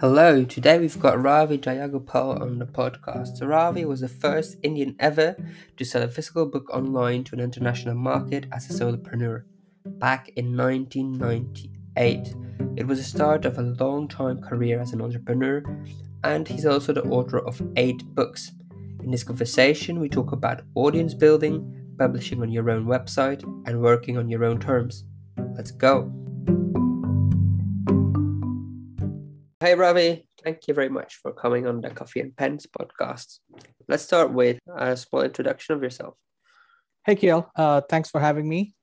Hello, today we've got Ravi Jayagopal on the podcast. Ravi was the first Indian ever to sell a physical book online to an international market as a solopreneur back in 1998. It was the start of a long time career as an entrepreneur, and he's also the author of eight books. In this conversation, we talk about audience building, publishing on your own website, and working on your own terms. Let's go. Hey, Ravi. Thank you very much for coming on the Coffee and Pens podcast. Let's start with a small introduction of yourself. Hey, Kiel. Uh, thanks for having me.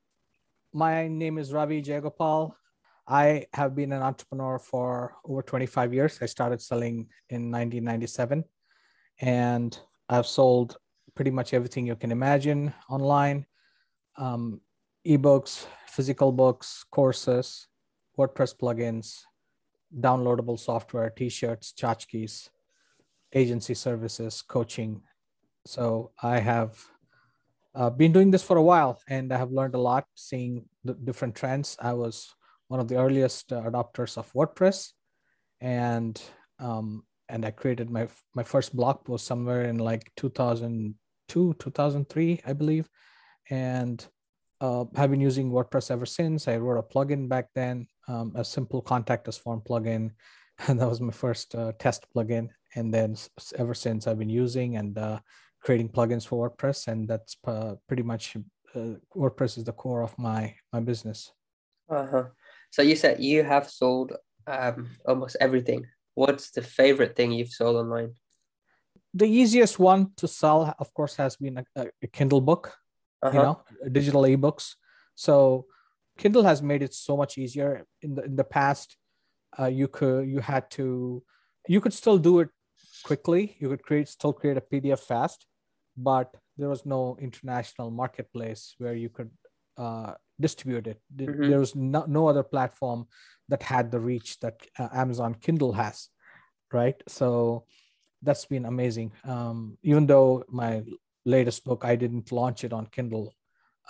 My name is Ravi Jayagopal. I have been an entrepreneur for over 25 years. I started selling in 1997, and I've sold pretty much everything you can imagine online um, ebooks, physical books, courses, WordPress plugins, downloadable software, t-shirts, tchotchkes, agency services, coaching. So I have uh, been doing this for a while and I have learned a lot seeing the different trends. I was one of the earliest uh, adopters of WordPress and um, and I created my my first blog post somewhere in like 2002, 2003, I believe. And uh, have been using WordPress ever since. I wrote a plugin back then, um, a simple contact us form plugin, and that was my first uh, test plugin. And then ever since, I've been using and uh, creating plugins for WordPress, and that's uh, pretty much uh, WordPress is the core of my my business. Uh huh. So you said you have sold um, almost everything. What's the favorite thing you've sold online? The easiest one to sell, of course, has been a, a Kindle book uh-huh. you know digital ebooks. So kindle has made it so much easier. In the in the past uh, you could you had to you could still do it quickly. You could create still create a pdf fast but there was no international marketplace where you could uh, distribute it. Mm-hmm. there was no, no other platform that had the reach that uh, amazon kindle has right? So that's been amazing. Um, even though my latest book, I didn't launch it on Kindle.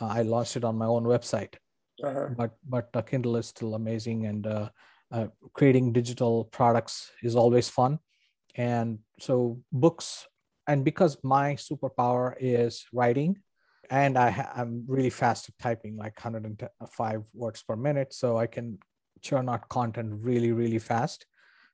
Uh, I launched it on my own website. Uh-huh. But but uh, Kindle is still amazing, and uh, uh, creating digital products is always fun. And so books, and because my superpower is writing, and I ha- I'm really fast at typing, like 105 words per minute, so I can churn out content really really fast.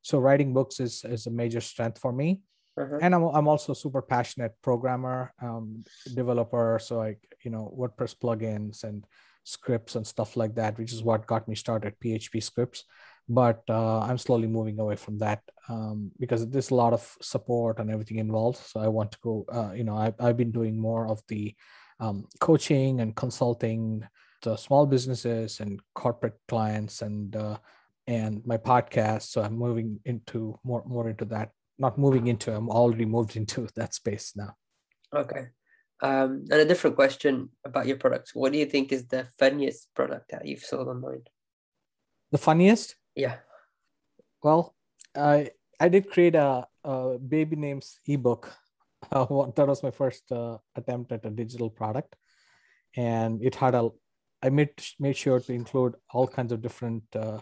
So writing books is is a major strength for me uh-huh. And I'm, I'm also super passionate programmer, um, developer. So I, you know, WordPress plugins and scripts and stuff like that, which is what got me started PHP scripts. But uh, I'm slowly moving away from that um, because there's a lot of support and everything involved. So I want to go, uh, you know, I, I've been doing more of the um, coaching and consulting to small businesses and corporate clients and uh, and my podcast. So I'm moving into more more into that not moving into i'm already moved into that space now. Okay. Um, and a different question about your products. What do you think is the funniest product that you've sold online? The funniest? Yeah. Well i i did create a, a baby names ebook. Uh, that was my first uh, attempt at a digital product. And it had a i made made sure to include all kinds of different uh,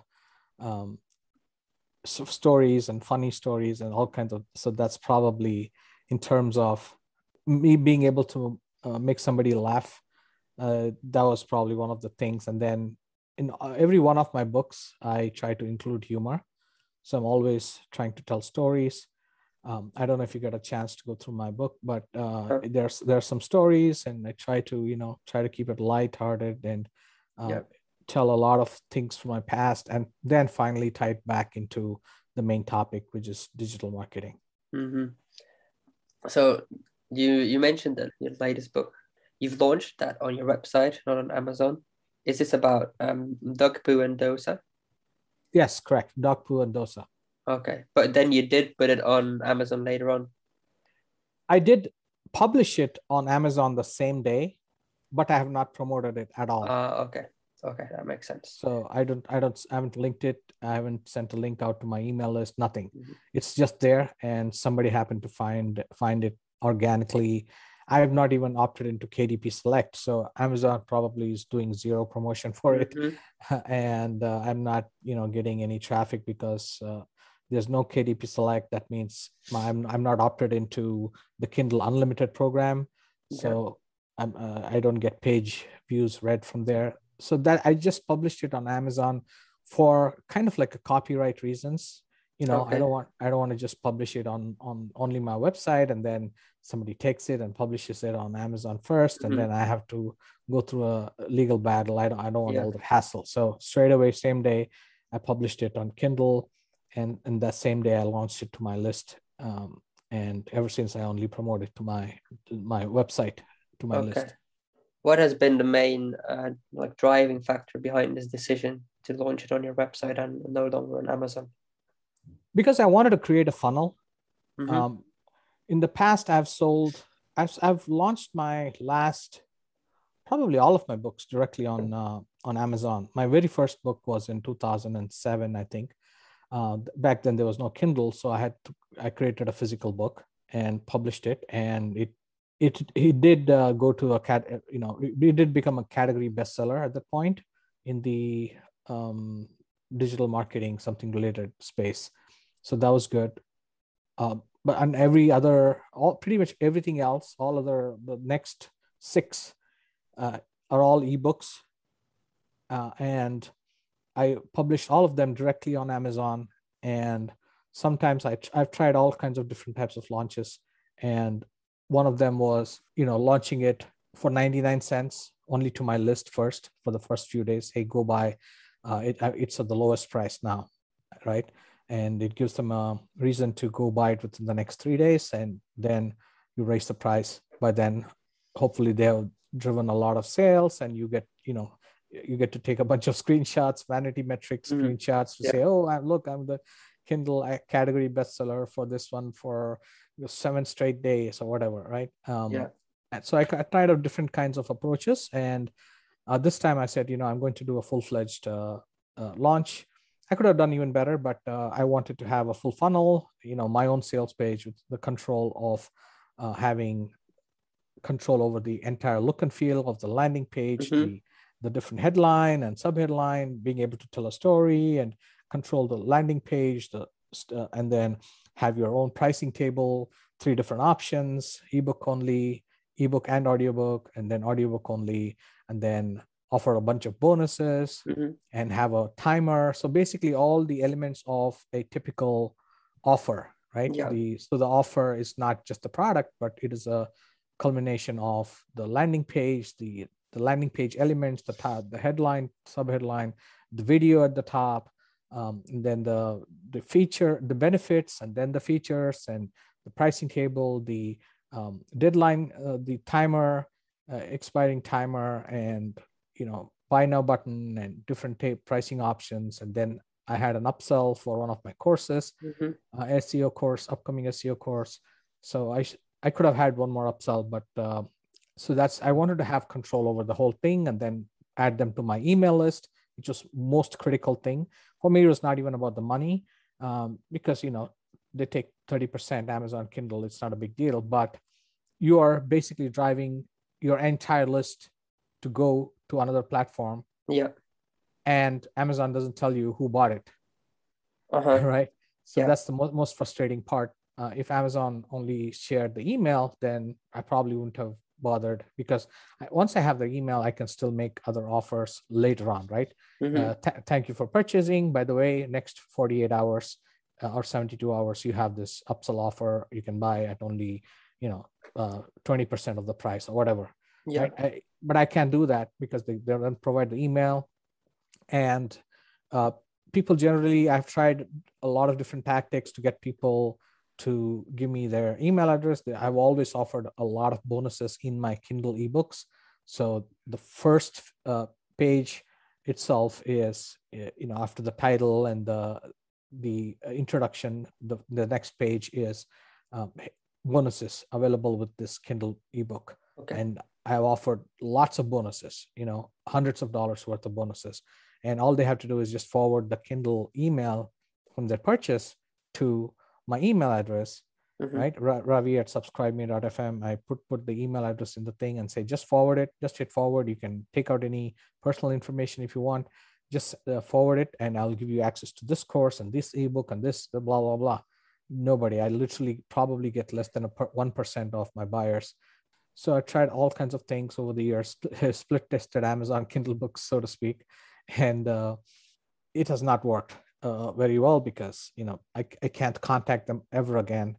um, stories and funny stories and all kinds of so that's probably in terms of me being able to uh, make somebody laugh uh, that was probably one of the things. And then in uh, every one of my books i try to include humor. So i'm always trying to tell stories. Um, i don't know if you get a chance to go through my book but uh, sure. there's there's some stories and i try to you know try to keep it lighthearted and uh, yeah tell a lot of things from my past and then finally tie it back into the main topic which is digital marketing. Mm-hmm. so you you mentioned that your latest book you've launched that on your website not on amazon. Is this about um dog poo and dosa yes correct. Dog poo and dosa okay. But then you did put it on amazon later on. I did publish it on amazon the same day but i have not promoted it at all. Uh, okay Okay, that makes sense. So I don't, I don't, I haven't linked it. I haven't sent a link out to my email list. Nothing. Mm-hmm. It's just there, and somebody happened to find find it organically. I have not even opted into KDP Select, so Amazon probably is doing zero promotion for it, mm-hmm. and uh, I'm not, you know, getting any traffic because uh, there's no KDP Select. That means my, I'm I'm not opted into the Kindle Unlimited program, so I'm uh, I don't get page views read from there. So that I just published it on Amazon for kind of like a copyright reasons. You know, okay. I don't want I don't want to just publish it on on only my website and then somebody takes it and publishes it on Amazon 1st and mm-hmm. then I have to go through a legal battle. I don't I don't want yeah. all the hassle. So straight away, same day, I published it on Kindle and and that same day I launched it to my list. Um, and ever since I only promote it to my to my website to my okay. list. What has been the main uh, like driving factor behind this decision to launch it on your website and no longer on Amazon? Because I wanted to create a funnel. Mm-hmm. Um, in the past, I've sold, I've, I've launched my last, probably all of my books directly on uh, on Amazon. My very first book was in 2007, I think. Uh, back then there was no kindle so i had to i created a physical book and published it and it it it did uh, go to a cat you know it did become a category bestseller at that point in the um, digital marketing something related space so that was good uh, but on every other all pretty much everything else all other the next six uh, are all ebooks uh, and I published all of them directly on Amazon. And sometimes I, I've tried all kinds of different types of launches. And one of them was, you know, launching it for 99 cents only to my list first for the first few days. Hey, go buy. Uh, it, uh, it's at the lowest price now, right? And it gives them a reason to go buy it within the next three days. And then you raise the price. By then, hopefully, they've driven a lot of sales and you get, you know, you get to take a bunch of screenshots, vanity metrics mm-hmm. screenshots to yeah. say, oh, I'm, look, I'm the Kindle category bestseller for this one for seven straight days or whatever, right? Um, yeah. And so I, I, tried out different kinds of approaches, and uh, this time I said, you know, I'm going to do a full fledged uh, uh, launch. I could have done even better, but uh, I wanted to have a full funnel, you know, my own sales page with the control of uh, having control over the entire look and feel of the landing page, mm-hmm. the the different headline and subheadline, being able to tell a story and control the landing page, the uh, and then have your own pricing table, three different options, ebook only, ebook and audiobook, and then audiobook only, and then offer a bunch of bonuses mm-hmm. and have a timer. So basically all the elements of a typical offer, right? Yeah. The, so the offer is not just the product, but it is a culmination of the landing page, the the landing page elements, the top, the headline, subheadline, the video at the top, um, and then the the feature, the benefits, and then the features, and the pricing table, the um, deadline, uh, the timer, uh, expiring timer, and you know buy now button and different tape pricing options, and then I had an upsell for one of my courses, mm-hmm. uh, SEO course, upcoming SEO course. So I sh- I could have had one more upsell, but uh, so that's i wanted to have control over the whole thing and then add them to my email list which was most critical thing for me it was not even about the money um, because you know they take 30% amazon kindle it's not a big deal but you are basically driving your entire list to go to another platform. Yeah. And amazon doesn't tell you who bought it. Uh-huh. right? So yeah. that's the mo- most frustrating part. Uh, if amazon only shared the email then i probably wouldn't have bothered because once I have the email, I can still make other offers later on, right? Mm-hmm. Uh, th- thank you for purchasing. By the way, next 48 hours uh, or 72 hours, you have this upsell offer. You can buy at only, you know, uh, 20% of the price or whatever. Yeah. Right? I, but I can't do that because they, they don't provide the email. And uh, people generally, I've tried a lot of different tactics to get people to give me their email address. I've always offered a lot of bonuses in my Kindle ebooks. So the first uh, page itself is, uh, you know, after the title and the the introduction, the, the next page is um, bonuses available with this Kindle ebook. Okay. And I've offered lots of bonuses, you know, hundreds of dollars worth of bonuses. And all they have to do is just forward the Kindle email from their purchase to my email address, mm-hmm. right? Ravi at subscribe subscribeme.fm. I put put the email address in the thing and say just forward it, just hit forward. You can take out any personal information if you want. just uh, forward it and I'll give you access to this course and this ebook and this blah blah blah. Nobody. I literally probably get less than a one percent of my buyers. So I tried all kinds of things over the years, split tested Amazon Kindle books, so to speak, and uh, it has not worked uh, very well because you know I, I can't contact them ever again.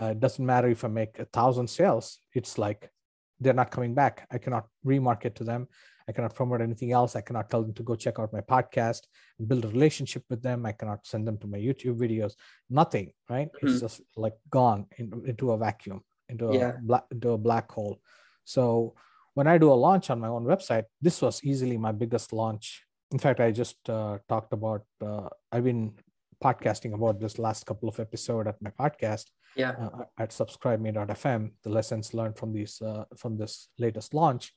Uh, it doesn't matter if I make a thousand sales; it's like they're not coming back. I cannot remarket to them. I cannot promote anything else. I cannot tell them to go check out my podcast build a relationship with them. I cannot send them to my YouTube videos. Nothing, right? Mm-hmm. It's just like gone in, into a vacuum, into yeah. a black, into a black hole. So when I do a launch on my own website, this was easily my biggest launch. In fact, I just uh, talked about. Uh, I've been podcasting about this last couple of episodes at my podcast. Yeah. Uh, at subscribeme.fm the lessons learned from these uh, from this latest launch.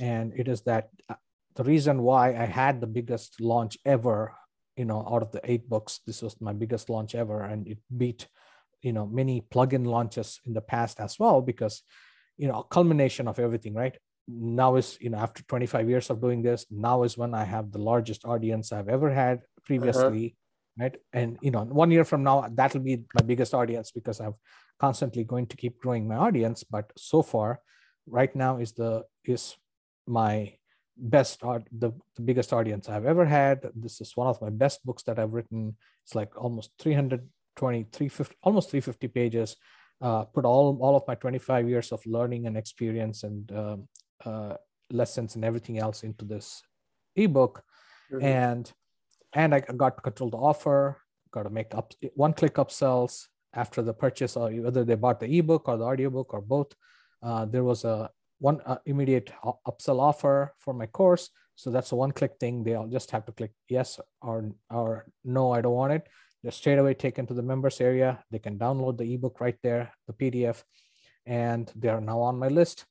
And it is that uh, the reason why i had the biggest launch ever you know out of the eight books this was my biggest launch ever. And it beat you know many plugin launches in the past as well because you know culmination of everything right now is you know after 25 years of doing this now is when i have the largest audience i've ever had previously right? And you know one year from now that'll be my biggest audience because i'm constantly going to keep growing my audience. But so far right now is the is my best art the, the biggest audience i've ever had. This is one of my best books that i've written. It's like almost 320 350 almost 350 pages. Uh, put all all of my 25 years of learning and experience and uh, uh, lessons and everything else into this ebook mm-hmm. and and I got to control the offer, got to make up one click upsells after the purchase, or whether they bought the ebook or the audiobook or both. Uh, there was a one uh, immediate upsell offer for my course. So that's a one click thing. They'll just have to click yes or, or no, I don't want it. They're straight away taken to the members area. They can download the ebook right there, the PDF, and they are now on my list.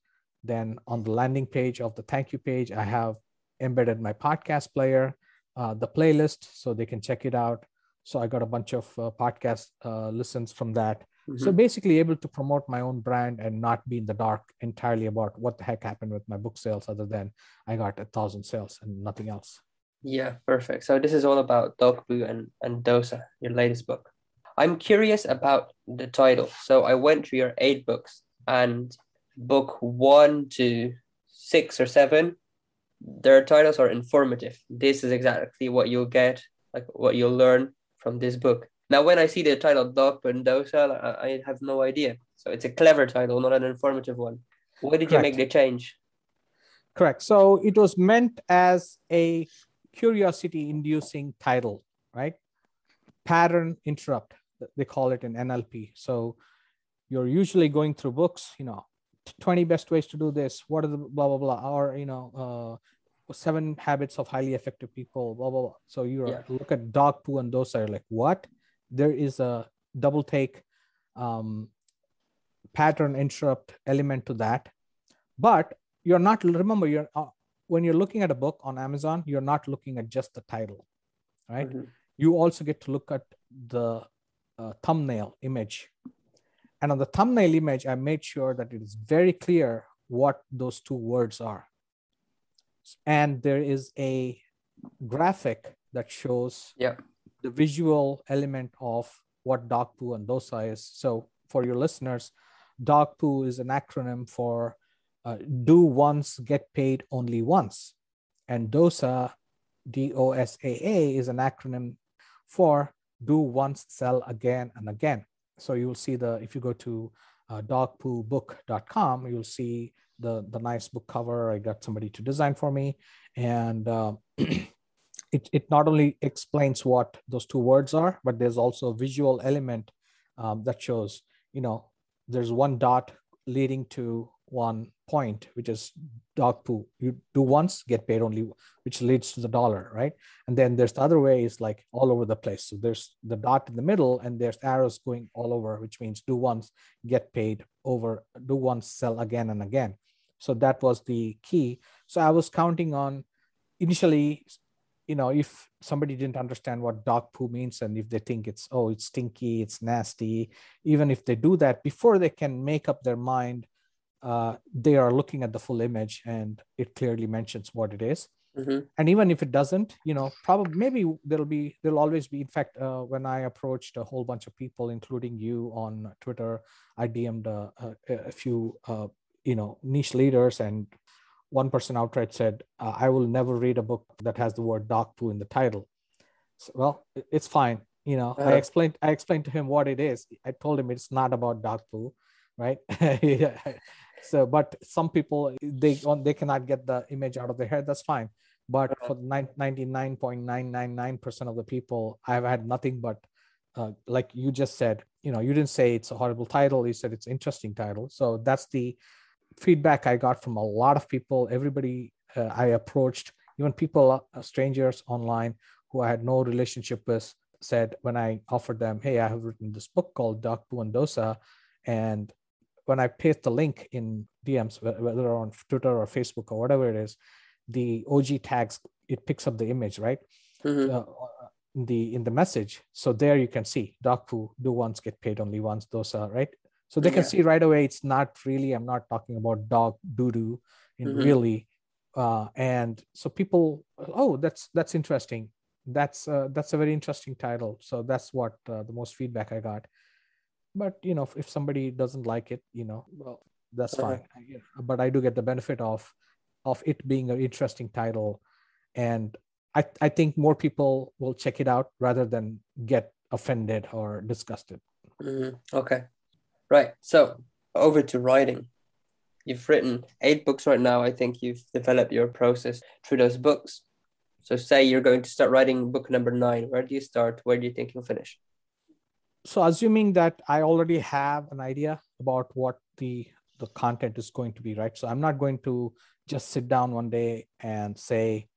Then on the landing page of the thank you page, I have embedded my podcast player uh, the playlist so they can check it out. So I got a bunch of uh, podcast uh, listens from that. Mm-hmm. So basically, able to promote my own brand and not be in the dark entirely about what the heck happened with my book sales, other than I got a thousand sales and nothing else. Yeah, perfect. So this is all about Dog Dogpoo and and Dosa, your latest book. I'm curious about the title. So I went through your eight books, and book one to six or seven their titles are informative. This is exactly what you'll get, like what you'll learn from this book. Now, when I see the title Dog Pendosa, I, I have no idea. So it's a clever title, not an informative one. Why did Correct. you make the change? Correct. So it was meant as a curiosity inducing title, right? Pattern interrupt, they call it in NLP. So you're usually going through books, you know, 20 best ways to do this. What are the blah, blah, blah, or, you know, uh, seven habits of highly effective people blah blah, blah. so you yeah. look at dog poo and dosa like what there is a double take um, pattern interrupt element to that but you're not remember you're uh, when you're looking at a book on amazon you're not looking at just the title right mm-hmm. you also get to look at the uh, thumbnail image and on the thumbnail image i made sure that it is very clear what those two words are and there is a graphic that shows yeah. the visual element of what dog poo and dosa is. So for your listeners, dog poo is an acronym for uh, do once, get paid only once. And dosa, D-O-S-A-A is an acronym for do once, sell again and again. So you'll see the, if you go to uh, dogpoobook.com, you'll see the the nice book cover. I got somebody to design for me, and uh, it it not only explains what those two words are, but there's also a visual element um, that shows you know there's one dot leading to one point, which is dog poo. You do once, get paid only, which leads to the dollar, right? And then there's the other way is like all over the place. So there's the dot in the middle, and there's arrows going all over, which means do once, get paid over, do once, sell again and again. So that was the key. So I was counting on initially, you know, if somebody didn't understand what dog poo means and if they think it's, oh, it's stinky, it's nasty, even if they do that before they can make up their mind, uh, they are looking at the full image and it clearly mentions what it is. Mhm. and even if it doesn't you know probably maybe there'll be there'll always be in fact uh, when i approached a whole bunch of people including you on twitter i dm'd uh, a, a few uh, you know niche leaders and one person outright said uh, i will never read a book that has the word dog poo in the title so, well it's fine you know i Uh-huh. explained i explained to him what it is i told him it's not about dog poo right. so but some people they they cannot get the image out of their head. That's fine. But Okay. for nine- 99.999% of the people i've had nothing but uh, like you just said you know you didn't say it's a horrible title. You said it's interesting title. So that's the feedback i got from a lot of people. Everybody uh, i approached even people uh, strangers online who i had no relationship with said when i offered them hey i have written this book called Doc Dosa, and when i paste the link in dms whether on twitter or facebook or whatever it is the og tags it picks up the image right Mhm. uh, in the in the message so there you can see dog poo do once get paid only once Those are right so they can Yeah. see right away it's not really i'm not talking about dog doo doo in Mhm. really uh, and so people oh that's that's interesting that's uh, that's a very interesting title so that's what uh, the most feedback i got but you know if, if somebody doesn't like it you know well that's fine yeah, but i do get the benefit of of it being an interesting title and I, I think more people will check it out rather than get offended or disgusted Mhm. Okay. Right. So over to writing. You've written eight books right now. I think you've developed your process through those books. So say you're going to start writing book number nine. Where do you start? Where do you think you'll finish? So assuming that i already have an idea about what the the content is going to be right? So i'm not going to just sit down one day and say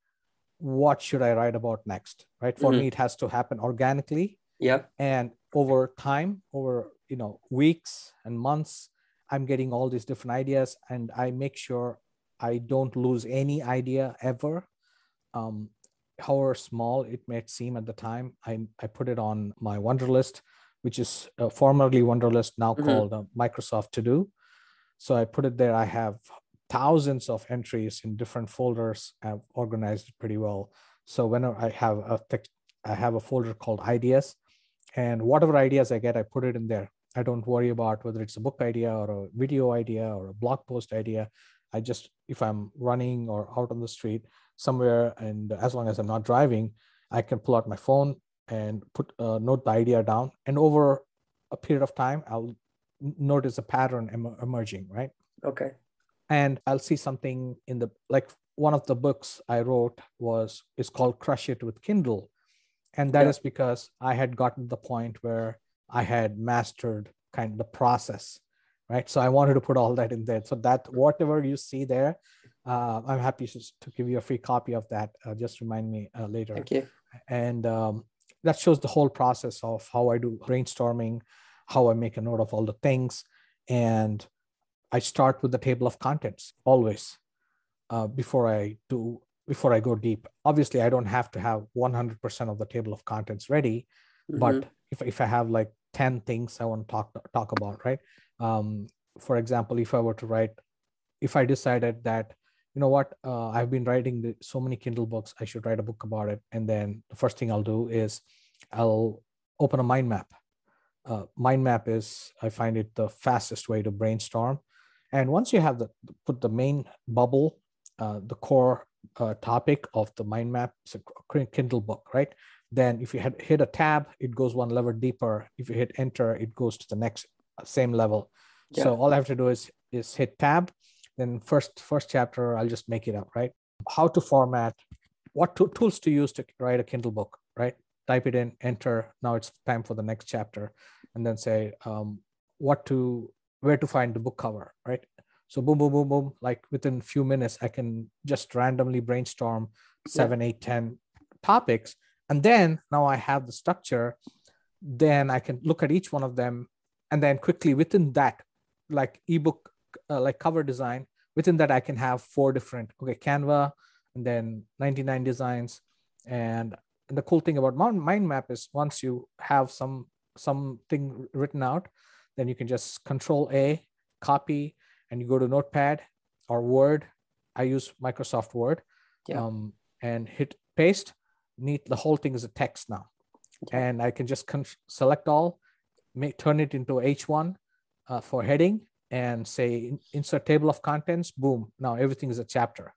what should i write about next? Right? For Mhm. me it has to happen organically. Yeah. and over time over you know weeks and months i'm getting all these different ideas and i make sure i don't lose any idea ever. Um, however small it may seem at the time i, I put it on my wunderlist which is uh, formerly wunderlist now Mhm. called uh, microsoft to do. So i put it there. I have thousands of entries in different folders. I've organized it pretty well. So whenever i have a i have a folder called ideas and whatever ideas i get i put it in there. I don't worry about whether it's a book idea or a video idea or a blog post idea. I just if i'm running or out on the street somewhere and as long as i'm not driving i can pull out my phone and put uh, note the idea down. And over a period of time i'll notice a pattern em- emerging right? Okay. and i'll see something in the like one of the books i wrote was is called crush it with kindle. And that is Yeah. because i had gotten to the point where i had mastered kind of the process right? So i wanted to put all that in there. So that whatever you see there uh, i'm happy to, to give you a free copy of that. Uh, just remind me uh, later. Thank you. and um, that shows the whole process of how i do brainstorming how i make a note of all the things and i start with the table of contents always uh, before i do before i go deep obviously i don't have to have 100% of the table of contents ready Mhm. but if, if i have like 10 things i want to talk talk about right um, for example if i were to write if i decided that you know what uh, i've been writing the, so many kindle books i should write a book about it. And then the first thing i'll do is i'll open a mind map. Uh, mind map is i find it the fastest way to brainstorm. And once you have the put the main bubble uh, the core uh, topic of the mind map it's a kindle book right? Then if you had hit a tab it goes one level deeper. If you hit enter it goes to the next uh, same level. Yeah. so all i have to do is is hit tab then first first chapter i'll just make it up right? How to format what to, tools to use to write a kindle book right? Type it in enter now it's time for the next chapter and then say um, what to where to find the book cover right? So boom boom boom boom like within a few minutes i can just randomly brainstorm seven eight ten topics and then now i have the structure then i can look at each one of them and then quickly within that like ebook uh, like cover design within that i can have four different okay canva and then 99 designs and, and the cool thing about mind map is once you have some something written out then you can just control a copy and you go to notepad or word i use microsoft word Yeah. um, and hit paste. Neat, the whole thing is a text now. Okay. And I can just con- select all, make turn it into H1 uh, for heading and say insert table of contents. Boom. Now everything is a chapter.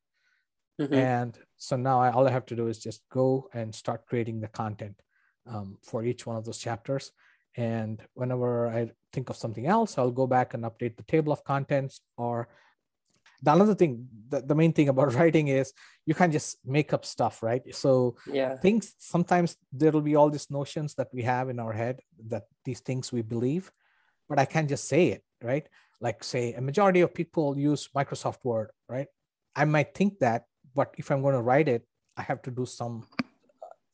Mm-hmm. And so now I, all I have to do is just go and start creating the content um, for each one of those chapters. And whenever I think of something else, I'll go back and update the table of contents. Or the another thing, the, the main thing about writing is you can't just make up stuff, right? So yeah, things sometimes there will be all these notions that we have in our head that these things we believe, but I can't just say it, right? Like say a majority of people use Microsoft Word, right? I might think that, but if i'm going to write it i have to do some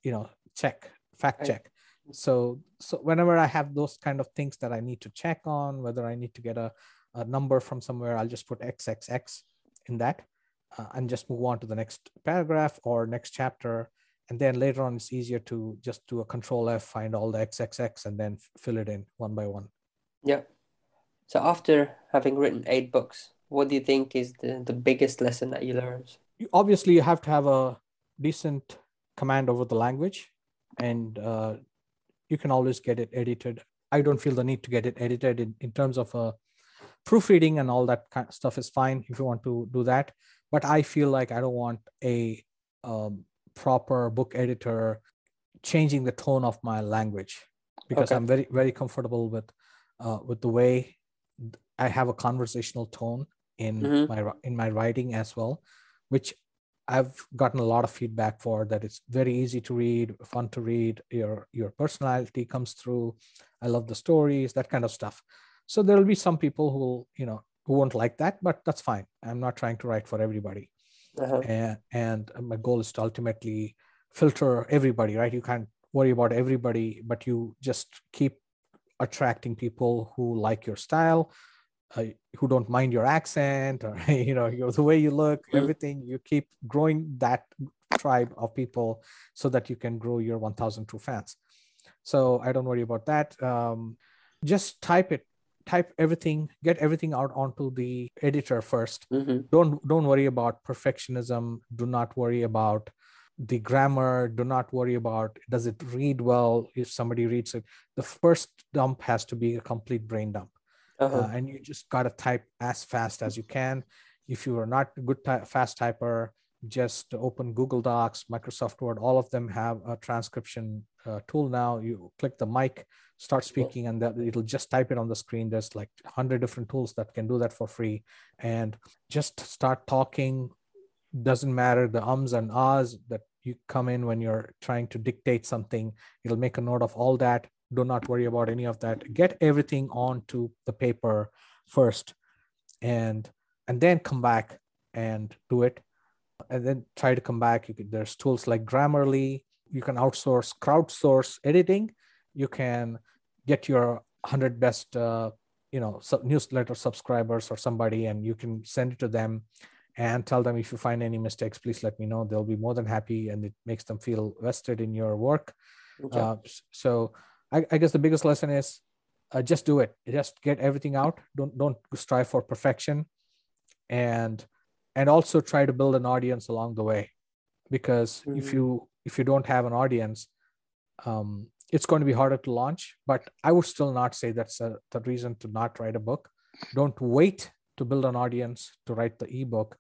you know check fact check. So so whenever i have those kind of things that i need to check on whether i need to get a, a number from somewhere i'll just put xxx in that uh, and just move on to the next paragraph or next chapter. And then later on it's easier to just do a control f find all the xxx and then fill it in one by one. Yeah so after having written eight books what do you think is the, the biggest lesson that you learned? You, obviously you have to have a decent command over the language and uh, you can always get it edited. I don't feel the need to get it edited in, in terms of uh, proofreading and all that kind of stuff is fine if you want to do that. But i feel like i don't want a um, proper book editor changing the tone of my language because okay. i'm very very comfortable with uh, with the way i have a conversational tone in mm-hmm. my in my writing as well which I've gotten a lot of feedback for that it's very easy to read, fun to read, your your personality comes through. I love the stories, that kind of stuff. So there will be some people who will, you know, who won't like that, but that's fine. I'm not trying to write for everybody. Uh-huh. And, and my goal is to ultimately filter everybody, right? You can't worry about everybody, but you just keep attracting people who like your style, uh, who don't mind your accent or you know your, the way you look mm-hmm. everything. You keep growing that tribe of people so that you can grow your 1000 true fans. So i don't worry about that. Um, just type it type everything get everything out onto the editor 1st mm-hmm. don't don't worry about perfectionism. Do not worry about the grammar do not worry about does it read well if somebody reads it the first dump has to be a complete brain dump uh-huh. uh, and you just gotta type as fast as you can. If you are not a good ty- fast typer, just open Google Docs, Microsoft Word. All of them have a transcription uh, tool now. You click the mic, start speaking, and that it'll just type it on the screen. There's like hundred different tools that can do that for free, and just start talking. Doesn't matter the ums and ahs that you come in when you're trying to dictate something. It'll make a note of all that. Do not worry about any of that. Get everything onto the paper first and and then come back and do it. And then try to come back. You can, there's tools like grammarly. You can outsource crowdsource editing. You can get your 100 best uh, you know newsletter subscribers or somebody and you can send it to them and tell them if you find any mistakes please let me know they'll be more than happy and it makes them feel vested in your work okay. uh, so I, I guess the biggest lesson is uh, just do it. Just get everything out. Don't don't strive for perfection, and and also try to build an audience along the way, because mm-hmm. if you if you don't have an audience, um, it's going to be harder to launch. But I would still not say that's a, the reason to not write a book. Don't wait to build an audience to write the ebook.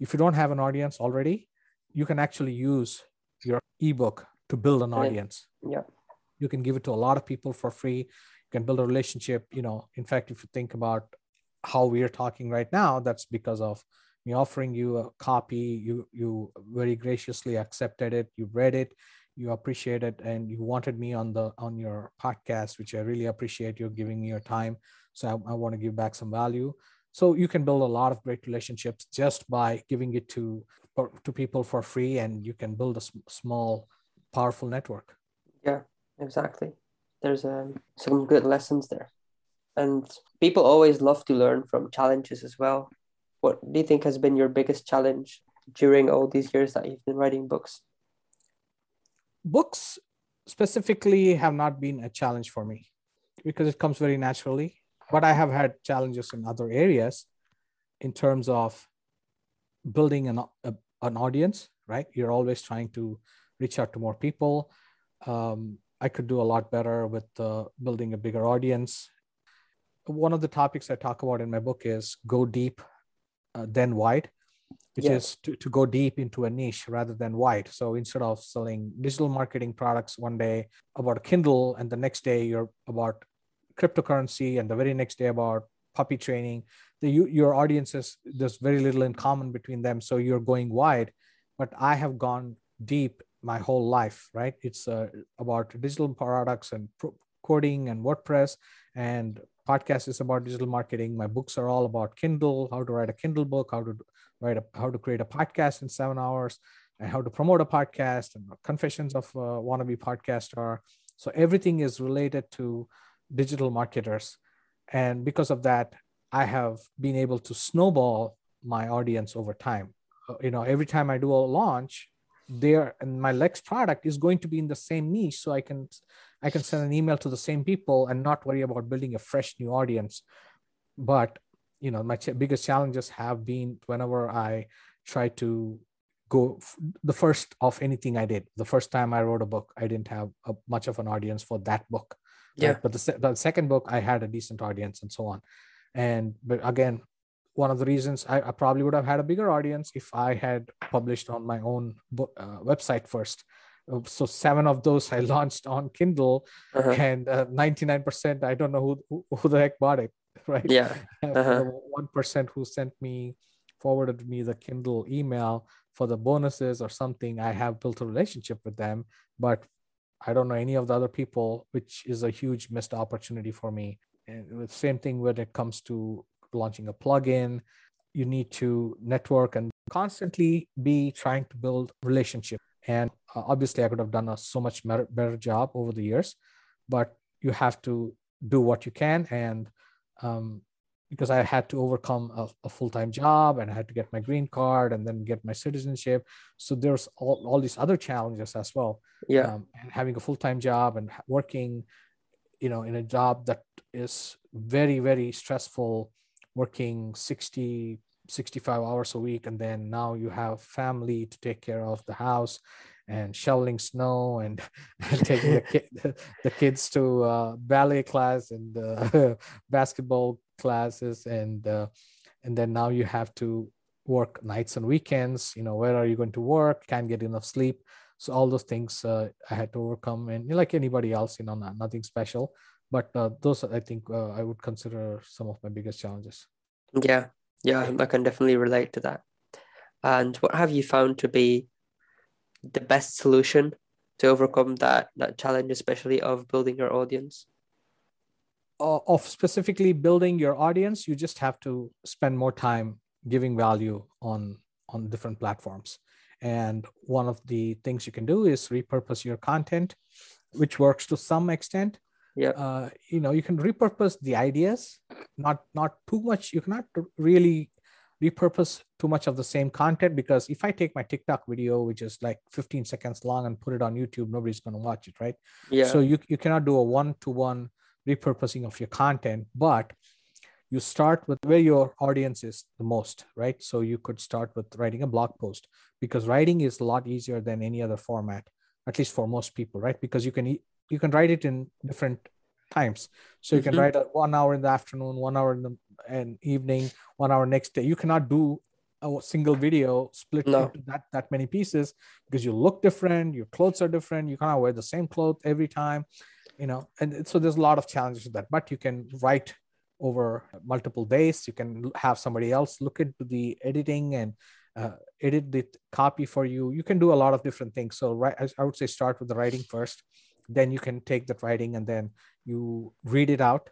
If you don't have an audience already, you can actually use your ebook to build an audience. Yeah. You can give it to a lot of people for free. You can build a relationship you know. In fact if you think about how we're talking right now that's because of me offering you a copy. You you very graciously accepted it. You read it. You appreciate it. And you wanted me on the on your podcast which i really appreciate you giving me your time. So I, I want to give back some value so you can build a lot of great relationships just by giving it to to people for free and you can build a small powerful network yeah exactly. There's um, some good lessons there. And people always love to learn from challenges as well. What do you think has been your biggest challenge during all these years that you've been writing books? Books specifically have not been a challenge for me because it comes very naturally. But I have had challenges in other areas in terms of building an, a, an audience, right? You're always trying to reach out to more people. Um, i could do a lot better with uh, building a bigger audience. One of the topics i talk about in my book is go deep uh, then wide which yeah. is to, to go deep into a niche rather than wide. So instead of selling digital marketing products one day about a kindle and the next day you're about cryptocurrency and the very next day about puppy training the you, your audiences there's very little in common between them so you're going wide. But i have gone deep my whole life right? It's uh, about digital products and pro- coding and wordpress and podcast is about digital marketing. My books are all about kindle how to write a kindle book how to write a, how to create a podcast in seven hours and how to promote a podcast and confessions of a wannabe podcaster. So everything is related to digital marketers and because of that I have been able to snowball my audience over time. Uh, you know, every time I do a launch, there and my next product is going to be in the same niche, so I can I can send an email to the same people and not worry about building a fresh new audience. But you know, my ch- biggest challenges have been whenever I try to go f- the first of anything I did. The first time I wrote a book, I didn't have a, much of an audience for that book. Yeah. Right? But the, the second book, I had a decent audience and so on and but again one of the reasons I, I, probably would have had a bigger audience if i had published on my own book, uh, website first uh, so seven of those i launched on kindle uh-huh. and uh, 99% i don't know who, who the heck bought it right yeah uh-huh. 1% who sent me forwarded me the kindle email for the bonuses or something i have built a relationship with them but i don't know any of the other people which is a huge missed opportunity for me. And the same thing when it comes to launching a plugin you need to network and constantly be trying to build relationship. And uh, obviously i could have done a so much better job over the years but you have to do what you can. And um, because i had to overcome a, a, full-time job and i had to get my green card and then get my citizenship. So there's all, all these other challenges as well. Yeah. Um, and having a full-time job and working you know in a job that is very very stressful working 60 65 hours a week and then now you have family to take care of the house and shoveling snow and, taking the, kid, the, kids to uh, ballet class and uh, basketball classes and uh, and then now you have to work nights and weekends you know where are you going to work? Can't get enough sleep. So all those things uh, i had to overcome. And like anybody else you know not, nothing special. But uh, those i think uh, i would consider some of my biggest challenges. Yeah. Yeah i can definitely relate to that. And what have you found to be the best solution to overcome that that challenge especially of building your audience? Uh, of specifically building your audience you just have to spend more time giving value on on different platforms. And one of the things you can do is repurpose your content which works to some extent. Yeah uh, you know you can repurpose the ideas not not too much. You cannot really repurpose too much of the same content? Because if i take my tiktok video which is like 15 seconds long and put it on youtube nobody's going to watch it right? Yeah. So you, you cannot do a one-to-one repurposing of your content but you start with where your audience is the most right? So you could start with writing a blog post because writing is a lot easier than any other format at least for most people right? Because you can you can write it in different times. So you mm-hmm. can write a one hour in the afternoon one hour in the and evening one hour next day. You cannot do a single video split no. into that that many pieces because you look different your clothes are different you cannot wear the same clothes every time you know and so there's a lot of challenges with that. But you can write over multiple days. You can have somebody else look into the editing and uh, edit the copy for you. You can do a lot of different things. So right i would say start with the writing first. Then you can take that writing and then you read it out.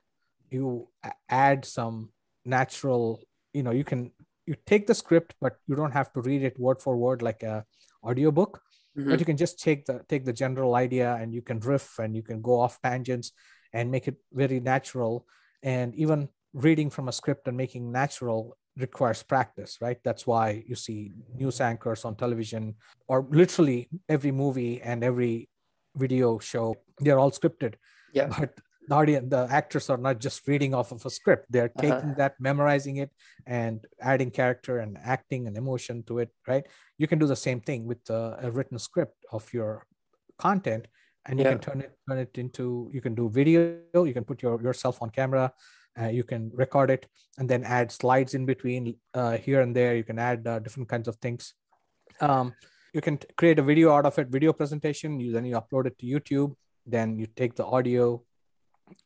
You add some natural you know you can you take the script but you don't have to read it word for word like a audiobook. Mm-hmm. but you can just take the take the general idea and you can riff and you can go off tangents and make it very natural. And even reading from a script and making natural requires practice right? That's why you see news anchors on television or literally every movie and every video show they're all scripted. Yeah. But the audience the actors are not just reading off of a script they're Uh-huh. taking that memorizing it and adding character and acting and emotion to it right you can do the same thing with uh, a written script of your content and you Yeah. can turn it turn it into you can do video you can put your yourself on camera uh, you can record it and then add slides in between uh, here and there you can add uh, different kinds of things um, you can t- create a video out of it video presentation you then you upload it to youtube then you take the audio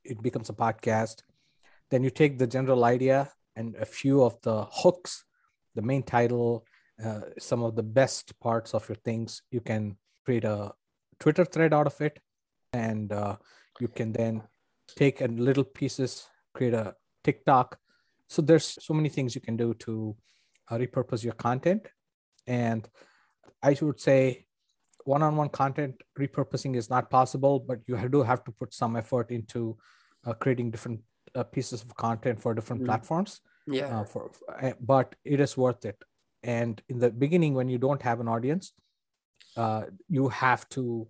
it becomes a podcast. Then you take the general idea and a few of the hooks the main title uh, some of the best parts of your things you can create a twitter thread out of it. And uh, you can then take a little pieces create a tiktok. So there's so many things you can do to uh, repurpose your content. And i would say one-on-one content repurposing is not possible but you do have to put some effort into uh, creating different uh, pieces of content for different Mhm. platforms Yeah. uh, for, uh, but it is worth it and in the beginning when you don't have an audience uh, you have to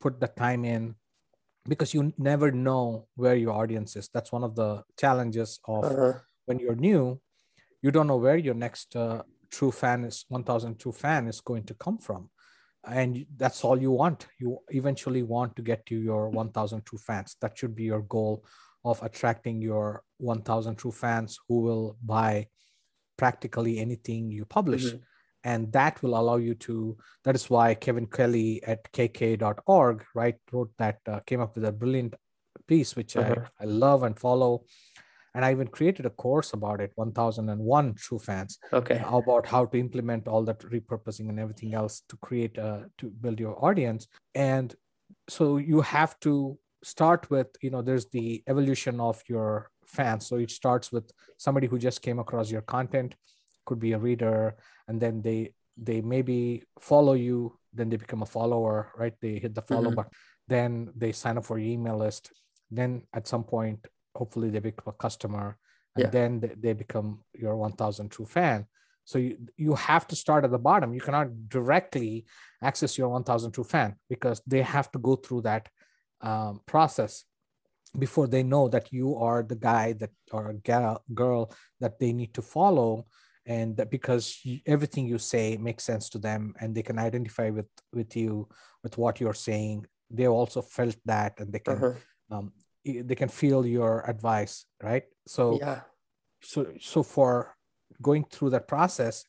put the time in because you never know where your audience is that's one of the challenges of Uh-huh. when you're new you don't know where your next uh, true fan is 1000 true fan is going to come from and that's all you want you eventually want to get to your 1000 true fans that should be your goal of attracting your 1000 true fans who will buy practically anything you publish Mhm. and that will allow you to that is why kevin kelly at kk.org right wrote that uh, came up with a brilliant piece which Uh-huh. I, I love and follow and i even created a course about it 1001 true fans Okay. about how to implement all that repurposing and everything else to create uh, to build your audience. And so you have to start with you know there's the evolution of your fans. So it starts with somebody who just came across your content could be a reader and then they they maybe follow you then they become a follower right? They hit the follow Mhm. button. Then they sign up for your email list. Then at some point hopefully they become a customer and Yeah. then they, they become your 1000 true fan so you, you have to start at the bottom you cannot directly access your 1000 true fan because they have to go through that um, process before they know that you are the guy that or gal, girl that they need to follow and that because you, everything you say makes sense to them and they can identify with with you with what you're saying they also felt that and they can Uh-huh. um, they can feel your advice right? So Yeah. so so for going through that process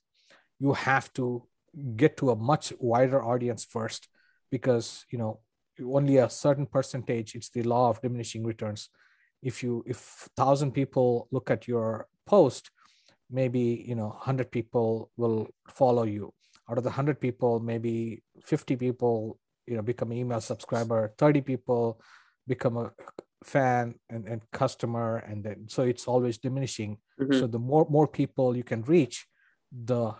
you have to get to a much wider audience first because you know only a certain percentage it's the law of diminishing returns. If you if 1000 people look at your post maybe you know 100 people will follow you. Out of the 100 people maybe 50 people you know become email subscriber 30 people become a fan and, and customer and then so it's always diminishing. Mhm. so the more more people you can reach the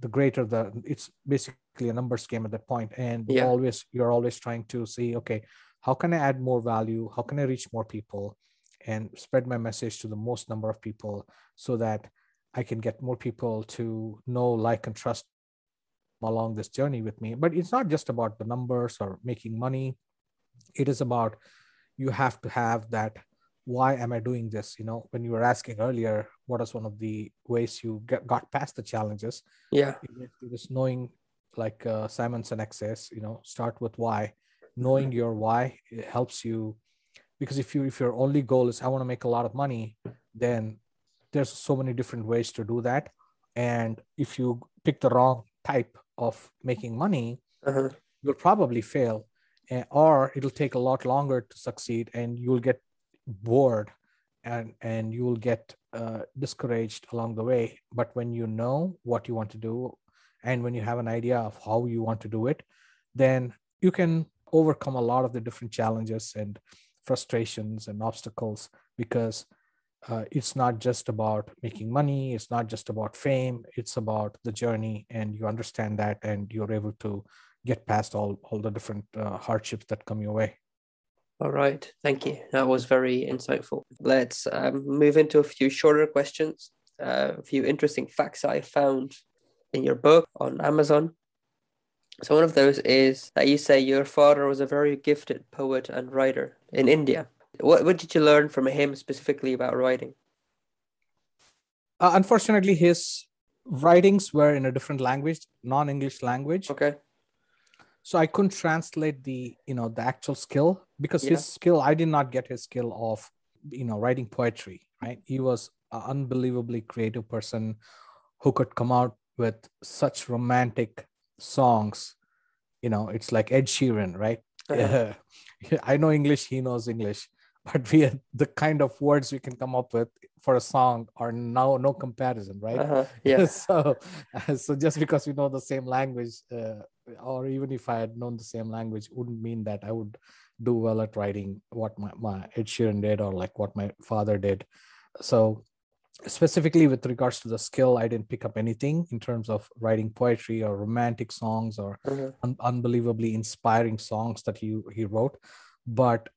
the greater the it's basically a numbers game at that point. And Yeah. always you're always trying to see okay how can i add more value? How can i reach more people? And spread my message to the most number of people so that i can get more people to know like and trust along this journey with me. But it's not just about the numbers or making money. It is about you have to have that why am i doing this? You know when you were asking earlier what is one of the ways you get, got past the challenges? Yeah. it is- knowing like uh, simon sinek says you know start with why. Knowing your why it helps you because if you if your only goal is i want to make a lot of money then there's so many different ways to do that. And if you pick the wrong type of making money Uh-huh. you'll probably fail or it'll take a lot longer to succeed and you'll get bored and and you will get uh, discouraged along the way. But when you know what you want to do and when you have an idea of how you want to do it then you can overcome a lot of the different challenges and frustrations and obstacles because uh, it's not just about making money. It's not just about fame. It's about the journey and you understand that and you're able to get past all all the different uh, hardships that come your way All right. Thank you. That was very insightful. Let's um, move into a few shorter questions. Uh, a few interesting facts I found in your book on Amazon. So one of those is that you say your father was a very gifted poet and writer in India. What what did you learn from him specifically about writing? Uh, unfortunately, his writings were in a different language, non-English language. Okay. So I couldn't translate the you know the actual skill because Yeah. his skill I did not get his skill of you know writing poetry. Right, he was an unbelievably creative person who could come out with such romantic songs. You know, it's like Ed Sheeran, right? Uh-huh. I know English, he knows English, but we the kind of words we can come up with for a song are now no comparison, right? Uh-huh. Yeah. so, so just because we know the same language, uh, or even if I had known the same language, wouldn't mean that I would do well at writing what my, my Ed Sheeran did or like what my father did. So, specifically with regards to the skill, I didn't pick up anything in terms of writing poetry or romantic songs or Uh-huh. un- unbelievably inspiring songs that he he wrote but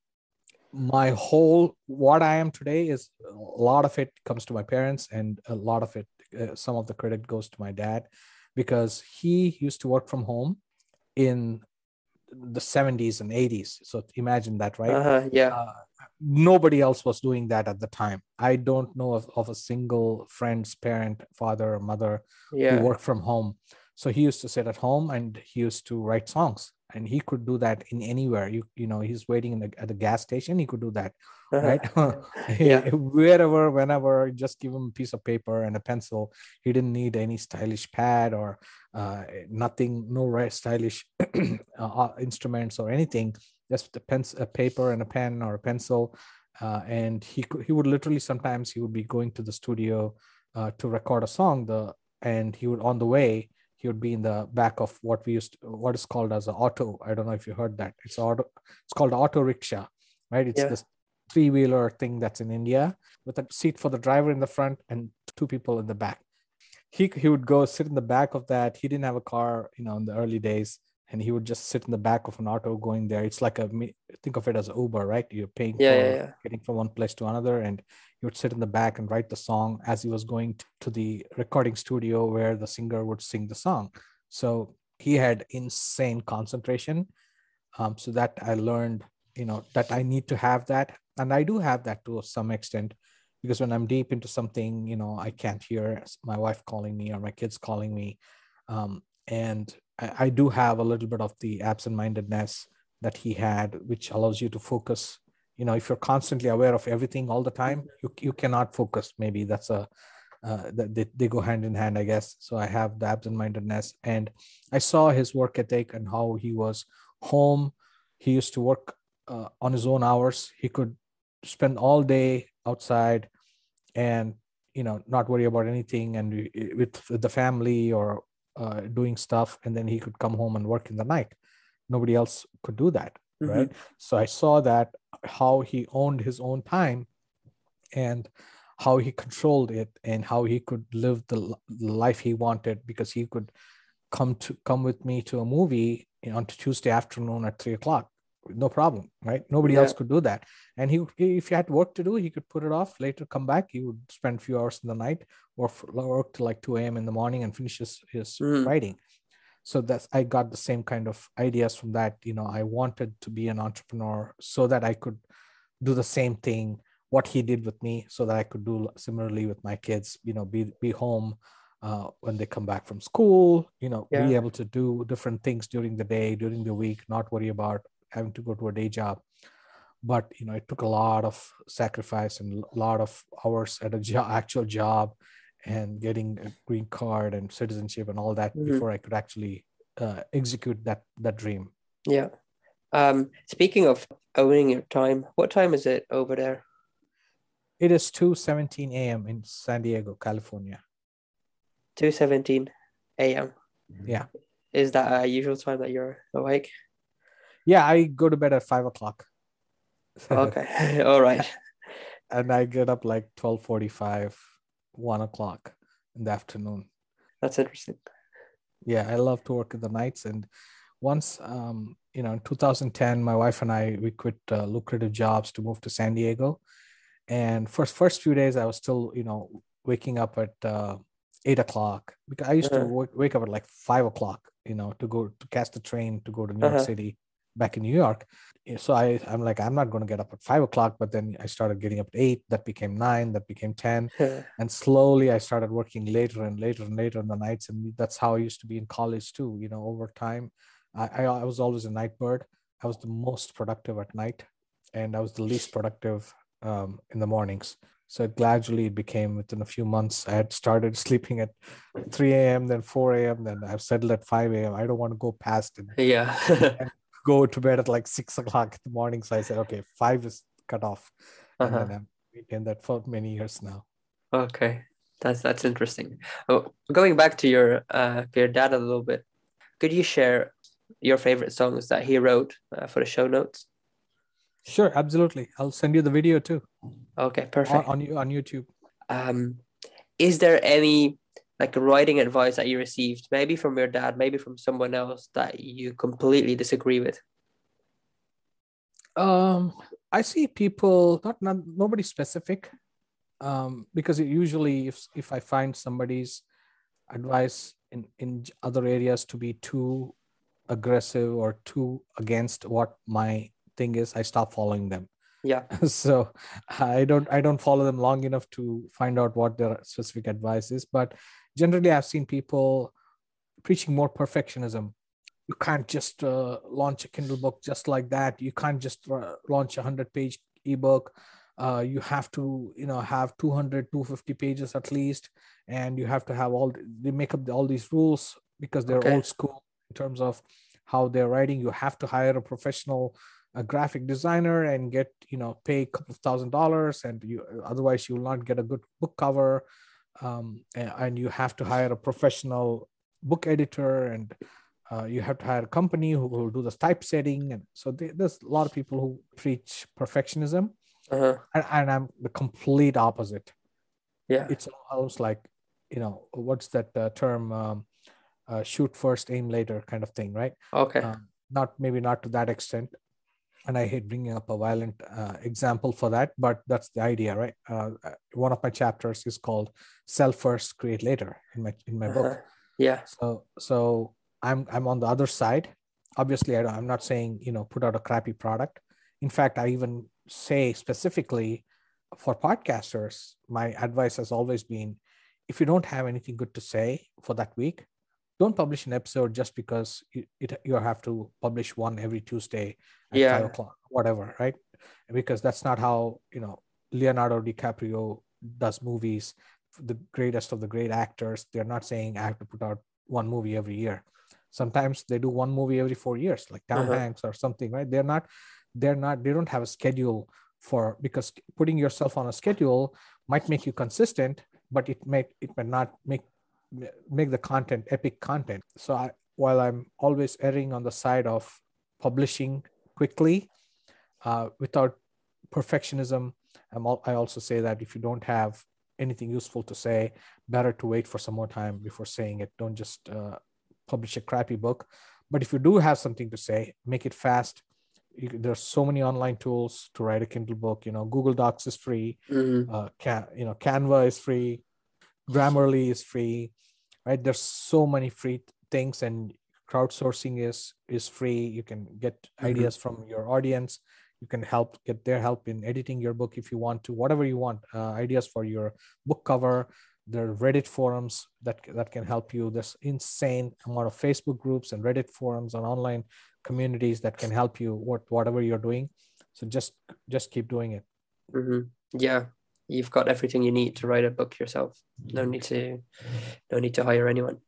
my whole what i am today is a lot of it comes to my parents and a lot of it uh, some of the credit goes to my dad because he used to work from home in the 70s and 80s so imagine that right Uh-huh. Yeah. uh, nobody else was doing that at the time i don't know of, of a single friend's parent father or mother Yeah. who worked from home. So he used to sit at home and he used to write songs, and he could do that in anywhere. You you know, he's waiting in the, at the gas station. He could do that, right? Yeah. Wherever, whenever, just give him a piece of paper and a pencil. He didn't need any stylish pad or uh, nothing, no right stylish uh, instruments or anything. Just a pen, a paper and a pen or a pencil. Uh, and he could, he would literally sometimes he would be going to the studio uh, to record a song. The and he would on the way he would be in the back of what we used to, what is called as an auto. I don't know if you heard that. It's auto. It's called auto rickshaw, right? It's Yeah. this three wheeler thing that's in India with a seat for the driver in the front and two people in the back. He he would go sit in the back of that. He didn't have a car, you know, in the early days, and he would just sit in the back of an auto going there. It's like a me- think of it as Uber, right? You're paying Yeah, for yeah, yeah. getting from one place to another, and he would sit in the back and write the song as he was going to the recording studio where the singer would sing the song. So he had insane concentration. Um, so that I learned, you know, that I need to have that. And I do have that to some extent because when I'm deep into something, you know, I can't hear my wife calling me or my kids calling me. Um, and I, do have a little bit of the absent mindedness that he had, which allows you to focus. You know if you're constantly aware of everything all the time you, you cannot focus. Maybe that's a uh, they, they go hand in hand i guess. So i have the absent-mindedness. And i saw his work ethic and how he was home. He used to work uh, on his own hours. He could spend all day outside and you know not worry about anything and with, with the family or uh, doing stuff and then he could come home and work in the night. Nobody else could do that Mhm. right? So i saw that how he owned his own time and how he controlled it and how he could live the life he wanted because he could come to come with me to a movie on tuesday afternoon at three o'clock. No problem right? Nobody else could do that. And he if he had work to do he could put it off. Later come back he would spend a few hours in the night or work till like 2 a.m in the morning and finish his, Mhm. writing. So that's i got the same kind of ideas from that you know i wanted to be an entrepreneur so that i could do the same thing what he did with me so that i could do similarly with my kids you know be be home uh, when they come back from school you know be able to do different things during the day during the week not worry about having to go to a day job. But you know it took a lot of sacrifice and a lot of hours at a jo- actual job and getting a green card and citizenship and all that Mhm. before i could actually uh, execute that that dream Yeah. Um, speaking of owning your time, what time is it over there? it is 2:17 a.m in san diego california 2:17 a.m. Yeah. Is that a usual time that you're awake? yeah i go to bed at five o'clock Okay. All right. and i get up like 12:45 1 o'clock in the afternoon That's interesting. yeah i love to work in the nights and once um you know in 2010 my wife and i we quit uh, lucrative jobs to move to san diego and first first few days i was still you know waking up at uh, eight o'clock because i used to Uh-huh. wake, up at like five o'clock you know to go to catch the train to go to new york Uh-huh. city back in New York. So I, I'm like, I'm not going to get up at five o'clock, but then I started getting up at eight. That became nine. That became ten, and slowly I started working later and later and later in the nights. And that's how I used to be in college too. You know, over time, I, I, I was always a night bird. I was the most productive at night, and I was the least productive um, in the mornings. So gradually it became within a few months. I had started sleeping at 3 a.m., then 4 a.m., then I've settled at 5 a.m. I don't want to go past it. Yeah. go to bed at like six o'clock in the morning. So I said, okay, five is cut off. Uh-huh. And then I've maintained that for many years now. Okay. That's that's interesting. Oh, going back to your uh your dad a little bit, could you share your favorite songs that he wrote uh, for the show notes? Sure, absolutely. I'll send you the video too. Okay, perfect. On, on, on YouTube. Um, is there any like writing advice that you received, maybe from your dad, maybe from someone else that you completely disagree with? Um, I see people not not nobody specific, um, because it usually if if I find somebody's advice in in other areas to be too aggressive or too against what my thing is i stop following them yeah so i don't i don't follow them long enough to find out what their specific advice is but generally i've seen people preaching more perfectionism. You can't just uh, launch a kindle book just like that. You can't just uh, launch a 100 page ebook. Uh, you have to you know have 200 250 pages at least. And you have to have all they make up all these rules because they're okay. old school in terms of how they're writing. You have to hire a professional a graphic designer and get you know pay a couple of thousand dollars and you otherwise you will not get a good book cover um, and, and, you have to hire a professional book editor and uh, you have to hire a company who will do the typesetting and so they, there's a lot of people who preach perfectionism. Uh-huh. and, and, i'm the complete opposite. Yeah. It's almost like you know what's that uh, term um, uh, shoot first aim later kind of thing right? Okay. Um, not maybe not to that extent and I hate bringing up a violent uh, example for that, but that's the idea, right? Uh, uh one of my chapters is called "Sell First, Create Later" in my in my uh-huh. book. Yeah. So so I'm I'm on the other side. Obviously, I am not saying you know put out a crappy product. In fact, I even say specifically for podcasters, my advice has always been: if you don't have anything good to say for that week, don't publish an episode just because you, it, you have to publish one every Tuesday at yeah. five o'clock, whatever, right? Because that's not how you know Leonardo DiCaprio does movies. The greatest of the great actors, they're not saying I have to put out one movie every year. Sometimes they do one movie every four years, like Tom uh-huh. Hanks or something, right? They're not, they're not, they don't have a schedule for because putting yourself on a schedule might make you consistent, but it may it may not make make the content epic content so I, while i'm always erring on the side of publishing quickly uh, without perfectionism. All, i also say that if you don't have anything useful to say better to wait for some more time before saying it. Don't just uh, publish a crappy book. But if you do have something to say make it fast. You, there's so many online tools to write a kindle book. You know google docs is free. Mm-hmm. uh, can, you know canva is free. Grammarly is free right? There's so many free things and crowdsourcing is is free you can get mm-hmm. ideas from your audience you can help get their help in editing your book if you want to whatever you want uh, ideas for your book cover there are reddit forums that that can help you there's insane amount of facebook groups and reddit forums and online communities that can help you what whatever you're doing so just just keep doing it mm-hmm. yeah you've got everything you need to write a book yourself. No need to, no need to hire anyone.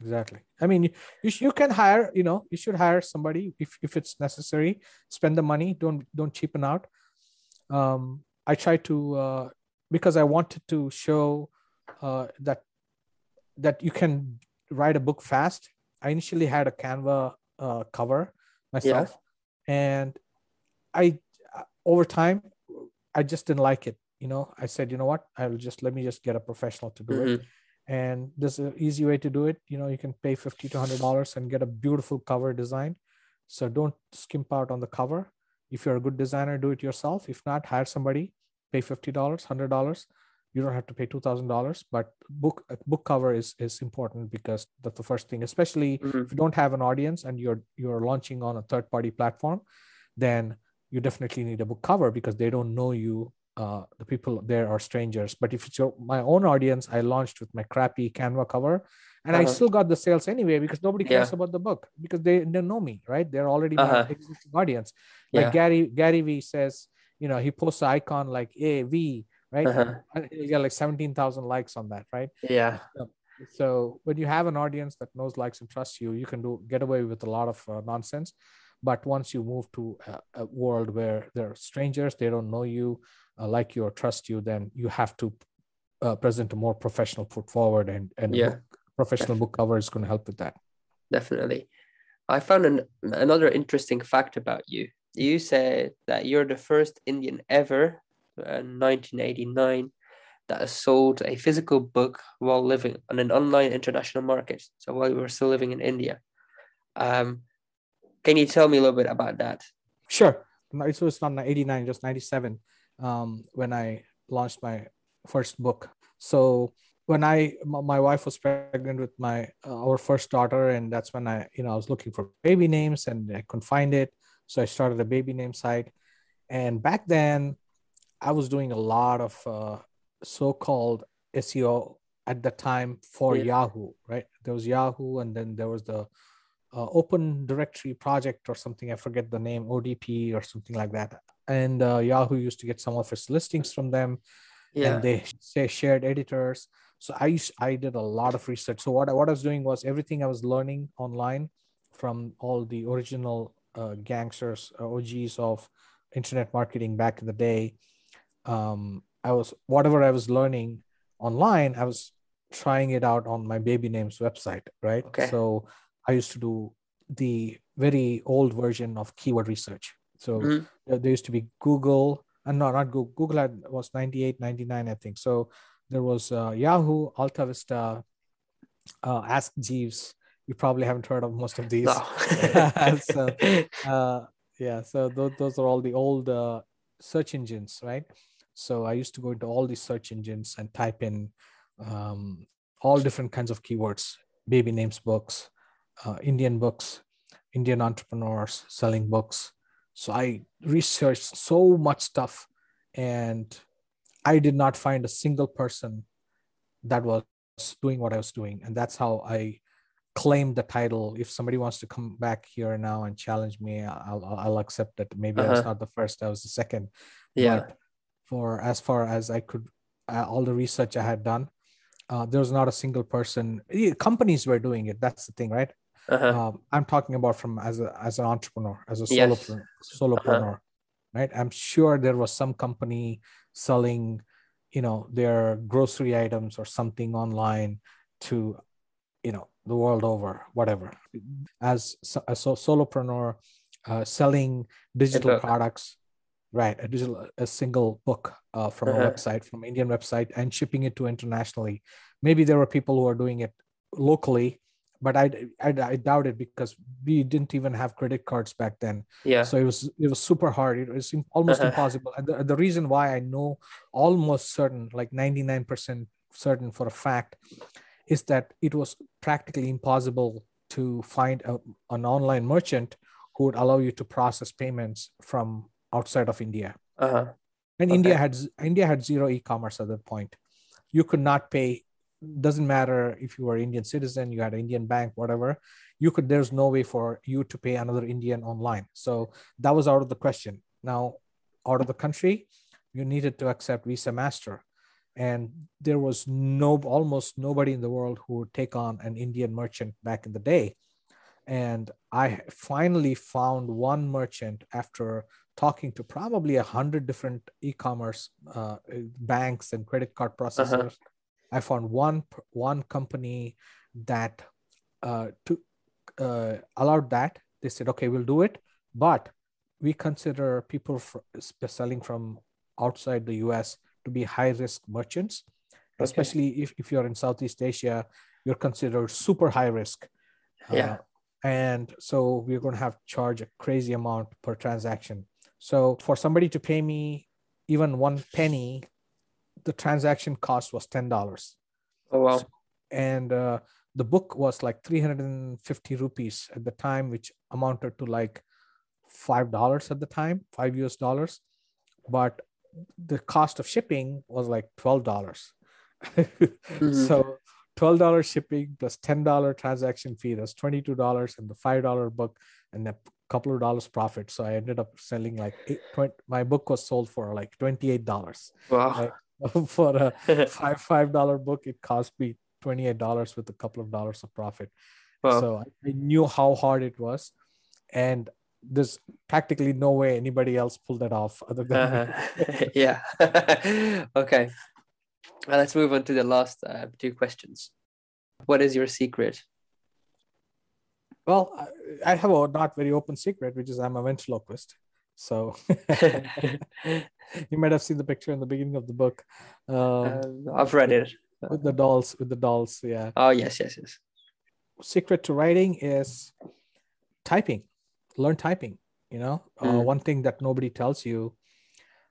Exactly. I mean, you you, can hire. You know, you should hire somebody if if it's necessary. Spend the money. Don't don't cheapen out. Um, I try to uh, because I wanted to show uh, that that you can write a book fast. I initially had a Canva uh, cover myself, yeah. and I over time I just didn't like it you know i said you know what i'll just let me just get a professional to do mm-hmm. it and this is an easy way to do it you know you can pay 50 to 100 dollars and get a beautiful cover design so don't skimp out on the cover if you're a good designer do it yourself if not hire somebody pay 50 dollars 100 dollars you don't have to pay two thousand dollars, but book book cover is is important because that's the first thing. Especially mm-hmm. if you don't have an audience and you're you're launching on a third party platform, then you definitely need a book cover because they don't know you. Uh, the people there are strangers. But if it's your my own audience, I launched with my crappy Canva cover, and uh-huh. I still got the sales anyway because nobody cares yeah. about the book because they don't know me, right? They're already uh-huh. my existing audience. Like yeah. Gary Gary V says, you know, he posts an icon like A V right? Uh-huh. You got like 17,000 likes on that, right? Yeah. So when you have an audience that knows, likes, and trusts you, you can do get away with a lot of uh, nonsense. But once you move to a, a, world where they're strangers, they don't know you, uh, like you or trust you, then you have to uh, present a more professional foot forward, and and yeah. book, professional book cover is going to help with that. Definitely. I found an, another interesting fact about you. You said that you're the first Indian ever 1989 that has sold a physical book while living on an online international market. So while we were still living in India. Um, can you tell me a little bit about that? Sure. So it's not 89, just 97 um, when I launched my first book. So when I my wife was pregnant with my uh, our first daughter, and that's when I you know I was looking for baby names and I couldn't find it, so I started a baby name site. And back then, I was doing a lot of uh, so-called SEO at the time for yeah. Yahoo, right? There was Yahoo, and then there was the uh, Open Directory project or something. I forget the name, ODP or something like that. And uh, Yahoo used to get some of its listings from them, yeah. and they say shared editors. So I used, I did a lot of research. So what I, what I was doing was everything I was learning online from all the original uh, gangsters, uh, OGs of internet marketing back in the day um, I was whatever I was learning online, I was trying it out on my baby names website, right? Okay. So I used to do the very old version of keyword research. So mm-hmm. there used to be Google, and no, not Google. Google had, was 98, 99, I think. So there was uh, Yahoo, Alta Vista, uh, Ask Jeeves. You probably haven't heard of most of these. No. so, uh, yeah, so those, those are all the old uh, search engines, right? So I used to go into all these search engines and type in um, all different kinds of keywords, baby names books, uh, Indian books, Indian entrepreneurs selling books. So I researched so much stuff and I did not find a single person that was doing what I was doing. And that's how I claimed the title. If somebody wants to come back here now and challenge me, I'll, I'll accept that. Maybe uh-huh. I was uh-huh. not the first, I was the second. Yeah. But for as far as I could, uh, all the research I had done. Uh, there was not a single person. Companies were doing it. That's the thing, right? Uh-huh. Um, I'm talking about from as a as an entrepreneur, as a solo yes. solopreneur, uh-huh. right? I'm sure there was some company selling, you know, their grocery items or something online to, you know, the world over, whatever. As a solopreneur, uh, selling digital products right a digital a single book uh, from uh-huh. a website from indian website and shipping it to internationally maybe there were people who are doing it locally but I, I, I doubt it because we didn't even have credit cards back then yeah so it was it was super hard it was almost uh-huh. impossible and the, the reason why i know almost certain like 99% certain for a fact is that it was practically impossible to find a, an online merchant who would allow you to process payments from outside of India. Uh-huh. And okay. India had India had zero e-commerce at that point. You could not pay. Doesn't matter if you were Indian citizen, you had an Indian bank, whatever. You could. There's no way for you to pay another Indian online. So that was out of the question. Now, out of the country, you needed to accept Visa Master, and there was no almost nobody in the world who would take on an Indian merchant back in the day. And I finally found one merchant after talking to probably a hundred different e-commerce uh, banks and credit card uh-huh. processors. Uh-huh. I found one one company that uh, to, uh, allowed that. They said, "Okay, we'll do it, but we consider people for, selling from outside the U.S. to be high risk merchants, okay. especially if, if you're in Southeast Asia. You're considered super high risk." Yeah. Uh, and so we're going to have to charge a crazy amount per transaction so for somebody to pay me even one penny the transaction cost was ten dollars. Oh wow! So, and uh, the book was like 350 rupees at the time, which amounted to like five dollars at the time, five US dollars. But the cost of shipping was like twelve dollars. mm-hmm. So twelve dollars shipping plus ten dollar transaction fee. That's twenty two dollars, and the five dollar book, and a couple of dollars profit. So I ended up selling like eight. 20, my book was sold for like twenty eight dollars. Wow. for a five five dollar book, it cost me twenty eight dollars with a couple of dollars of profit. Wow. So I knew how hard it was, and there's practically no way anybody else pulled that off other than uh-huh. yeah okay well, let's move on to the last uh, two questions what is your secret well i have a not very open secret which is i'm a ventriloquist so you might have seen the picture in the beginning of the book um, uh, i've read it. with the dolls with the dolls yeah. Oh yes yes yes. Secret to writing is typing. Learn typing you know? Mm. uh, one thing that nobody tells you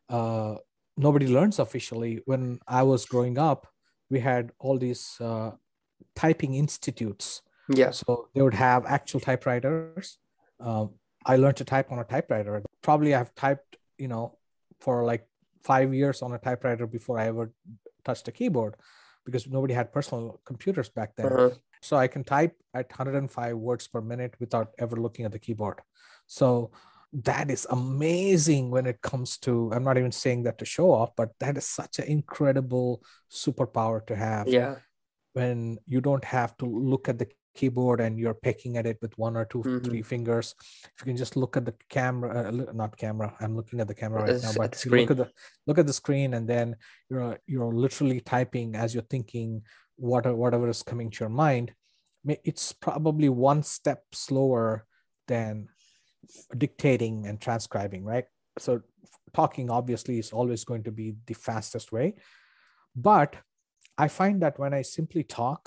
uh, nobody learns officially. When i was growing up we had all these uh, typing institutes. Yeah. So they would have actual typewriters. Um, i learned to type on a typewriter. Probably i've typed you know for like five years on a typewriter before i ever touched a keyboard because nobody had personal computers back then uh-huh. So I can type at 105 words per minute without ever looking at the keyboard. So that is amazing when it comes to, I'm not even saying that to show off, but that is such an incredible superpower to have. Yeah. When you don't have to look at the keyboard and you're picking at it with one or 2 mm-hmm. three fingers. If you can just look at the camera uh, not camera i'm looking at the camera right now but look at the look at the screen and then you're you're literally typing as you're thinking whatever whatever is coming to your mind it's probably one step slower than dictating and transcribing right? So talking obviously is always going to be the fastest way. But i find that when i simply talk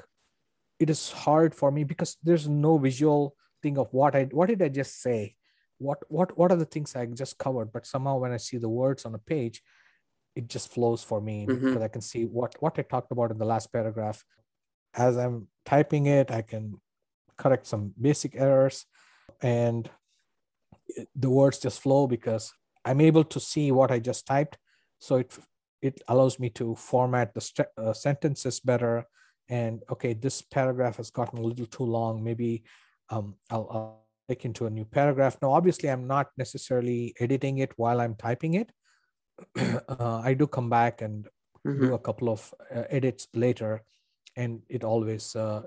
it is hard for me because there's no visual thing of what i what did i just say what what what are the things i just covered but somehow when i see the words on a page it just flows for me mm-hmm. because I can see what what I talked about in the last paragraph. As I'm typing it, I can correct some basic errors, and the words just flow because I'm able to see what I just typed. So it it allows me to format the st- uh, sentences better. And okay, this paragraph has gotten a little too long. Maybe um, I'll, I'll take into a new paragraph. Now, obviously, I'm not necessarily editing it while I'm typing it uh, I do come back and mm-hmm. do a couple of uh, edits later, and it always uh,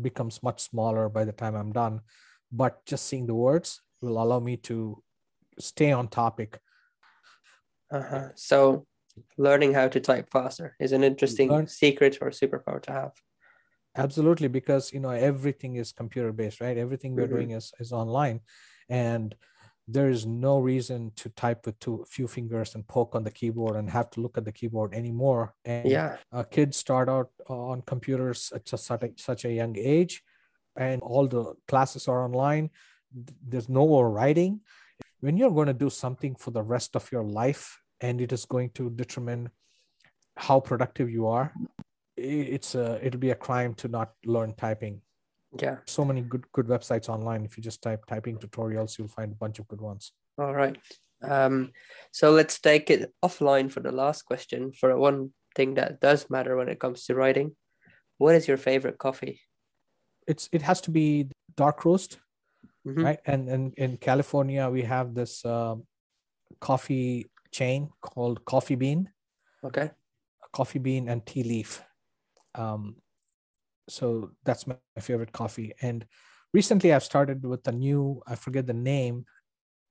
becomes much smaller by the time I'm done. But just seeing the words will allow me to stay on topic. Uh-huh. So, learning how to type faster is an interesting Learn- secret or superpower to have. Absolutely, because you know everything is computer based, right? Everything we're mm-hmm. doing is is online, and there is no reason to type with two few fingers and poke on the keyboard and have to look at the keyboard anymore and yeah uh, kids start out on computers at such a, such a young age and all the classes are online there's no more writing when you're going to do something for the rest of your life and it is going to determine how productive you are it's a it'll be a crime to not learn typing. Yeah. So many good good websites online. If you just type typing tutorials you'll find a bunch of good ones. All right. Um so let's take it offline for the last question for one thing that does matter when it comes to writing. What is your favorite coffee? It's it has to be dark roast mm-hmm. right? And, and in california we have this uh, coffee chain called coffee bean. Okay. Coffee bean and tea leaf. Um, so that's my, favorite coffee. And recently i've started with a new i forget the name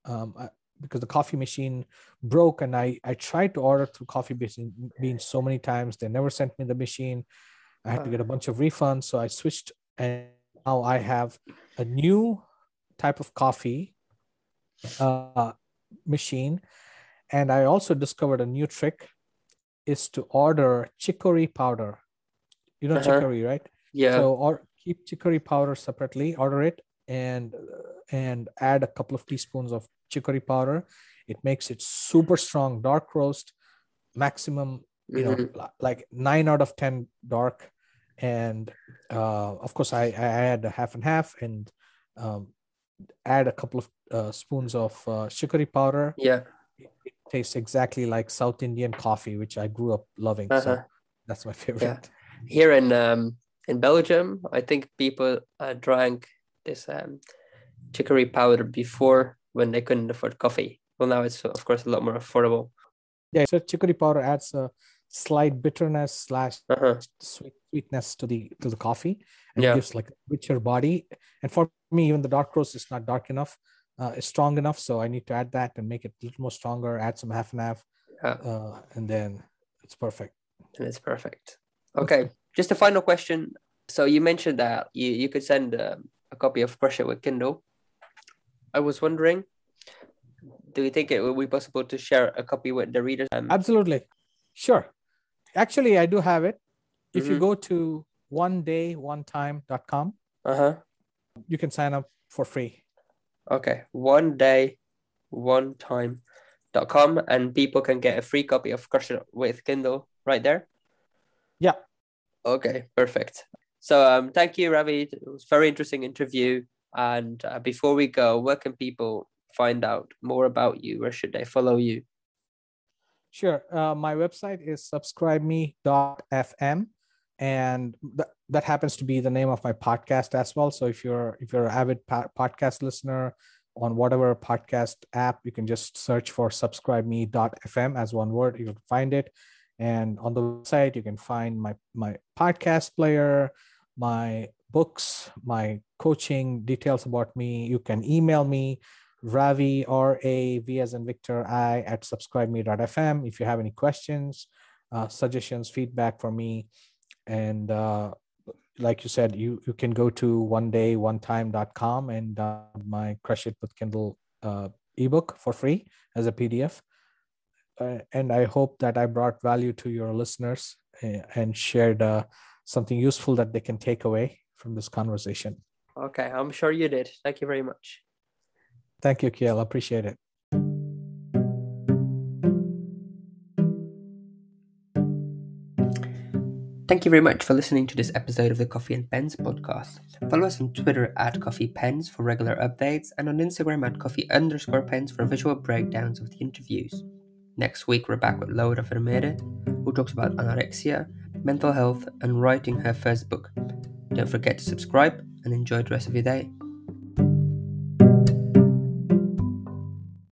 um, I, because the coffee machine broke and i i tried to order through coffee bean, bean so many times. They never sent me the machine. I had to get a bunch of refunds. So i switched and now i have a new type of coffee uh, machine and i also discovered a new trick is to order chicory powder you know uh-huh. chicory right yeah so or keep chicory powder separately order it and and add a couple of teaspoons of chicory powder it makes it super strong dark roast maximum you know Mhm. li- like nine out of ten dark and uh of course i i add a half and half and um add a couple of uh, spoons of uh, sugary powder Yeah. It tastes exactly like south indian coffee which i grew up loving so Uh-huh. that's my favorite Here in um in Belgium, I think people uh, drank this um chicory powder before when they couldn't afford coffee. Well, now it's of course a lot more affordable. yeah so chicory powder adds a slight bitterness slash Uh-huh. sweet sweetness to the to the coffee and Yeah. gives like a richer body and for me even the dark roast is not dark enough uh, it's strong enough so i need to add that and make it a little more stronger add some half and half Yeah. uh, and then it's perfect And it's perfect. Okay, just a final question. So you mentioned that you, you could send um, a copy of Crush It with Kindle. I was wondering, do you think it would be possible to share a copy with the readers? Um, absolutely sure actually i do have it if you Mhm. go to one day one time.com uh-huh. you can sign up for free Okay, one day, one time dot com, and people can get a free copy of Crush It with Kindle right there. Yeah. Okay, perfect. So um, thank you, Ravi. It was a very interesting interview. And uh, before we go, where can people find out more about you? Where should they follow you? Sure. Uh, my website is subscribe subscribeme.fm, and that, that happens to be the name of my podcast as well. So if you're if you're an avid po- podcast listener on whatever podcast app, you can just search for subscribe subscribeme.fm as one word. You can find it, and on the website you can find my my podcast player, my books, my coaching details about me. You can email me Ravi R A V as in Victor I at subscribe subscribeme.fm. If you have any questions, uh, suggestions, feedback for me, and uh, like you said, you you can go to one day one time.com and download my Crush It with Kindle uh, ebook for free as a PDF. Uh, and I hope that I brought value to your listeners uh, and shared uh, something useful that they can take away from this conversation. Okay, I'm sure you did. Thank you very much. Thank you, Kiel. Appreciate it. Thank you very much for listening to this episode of the Coffee and Pens podcast. Follow us on Twitter at Coffee Pens for regular updates and on Instagram at Coffee underscore Pens for visual breakdowns of the interviews. Next week, we're back with Laura Vermeer, who talks about anorexia, mental health, and writing her first book. Don't forget to subscribe and enjoy the rest of your day.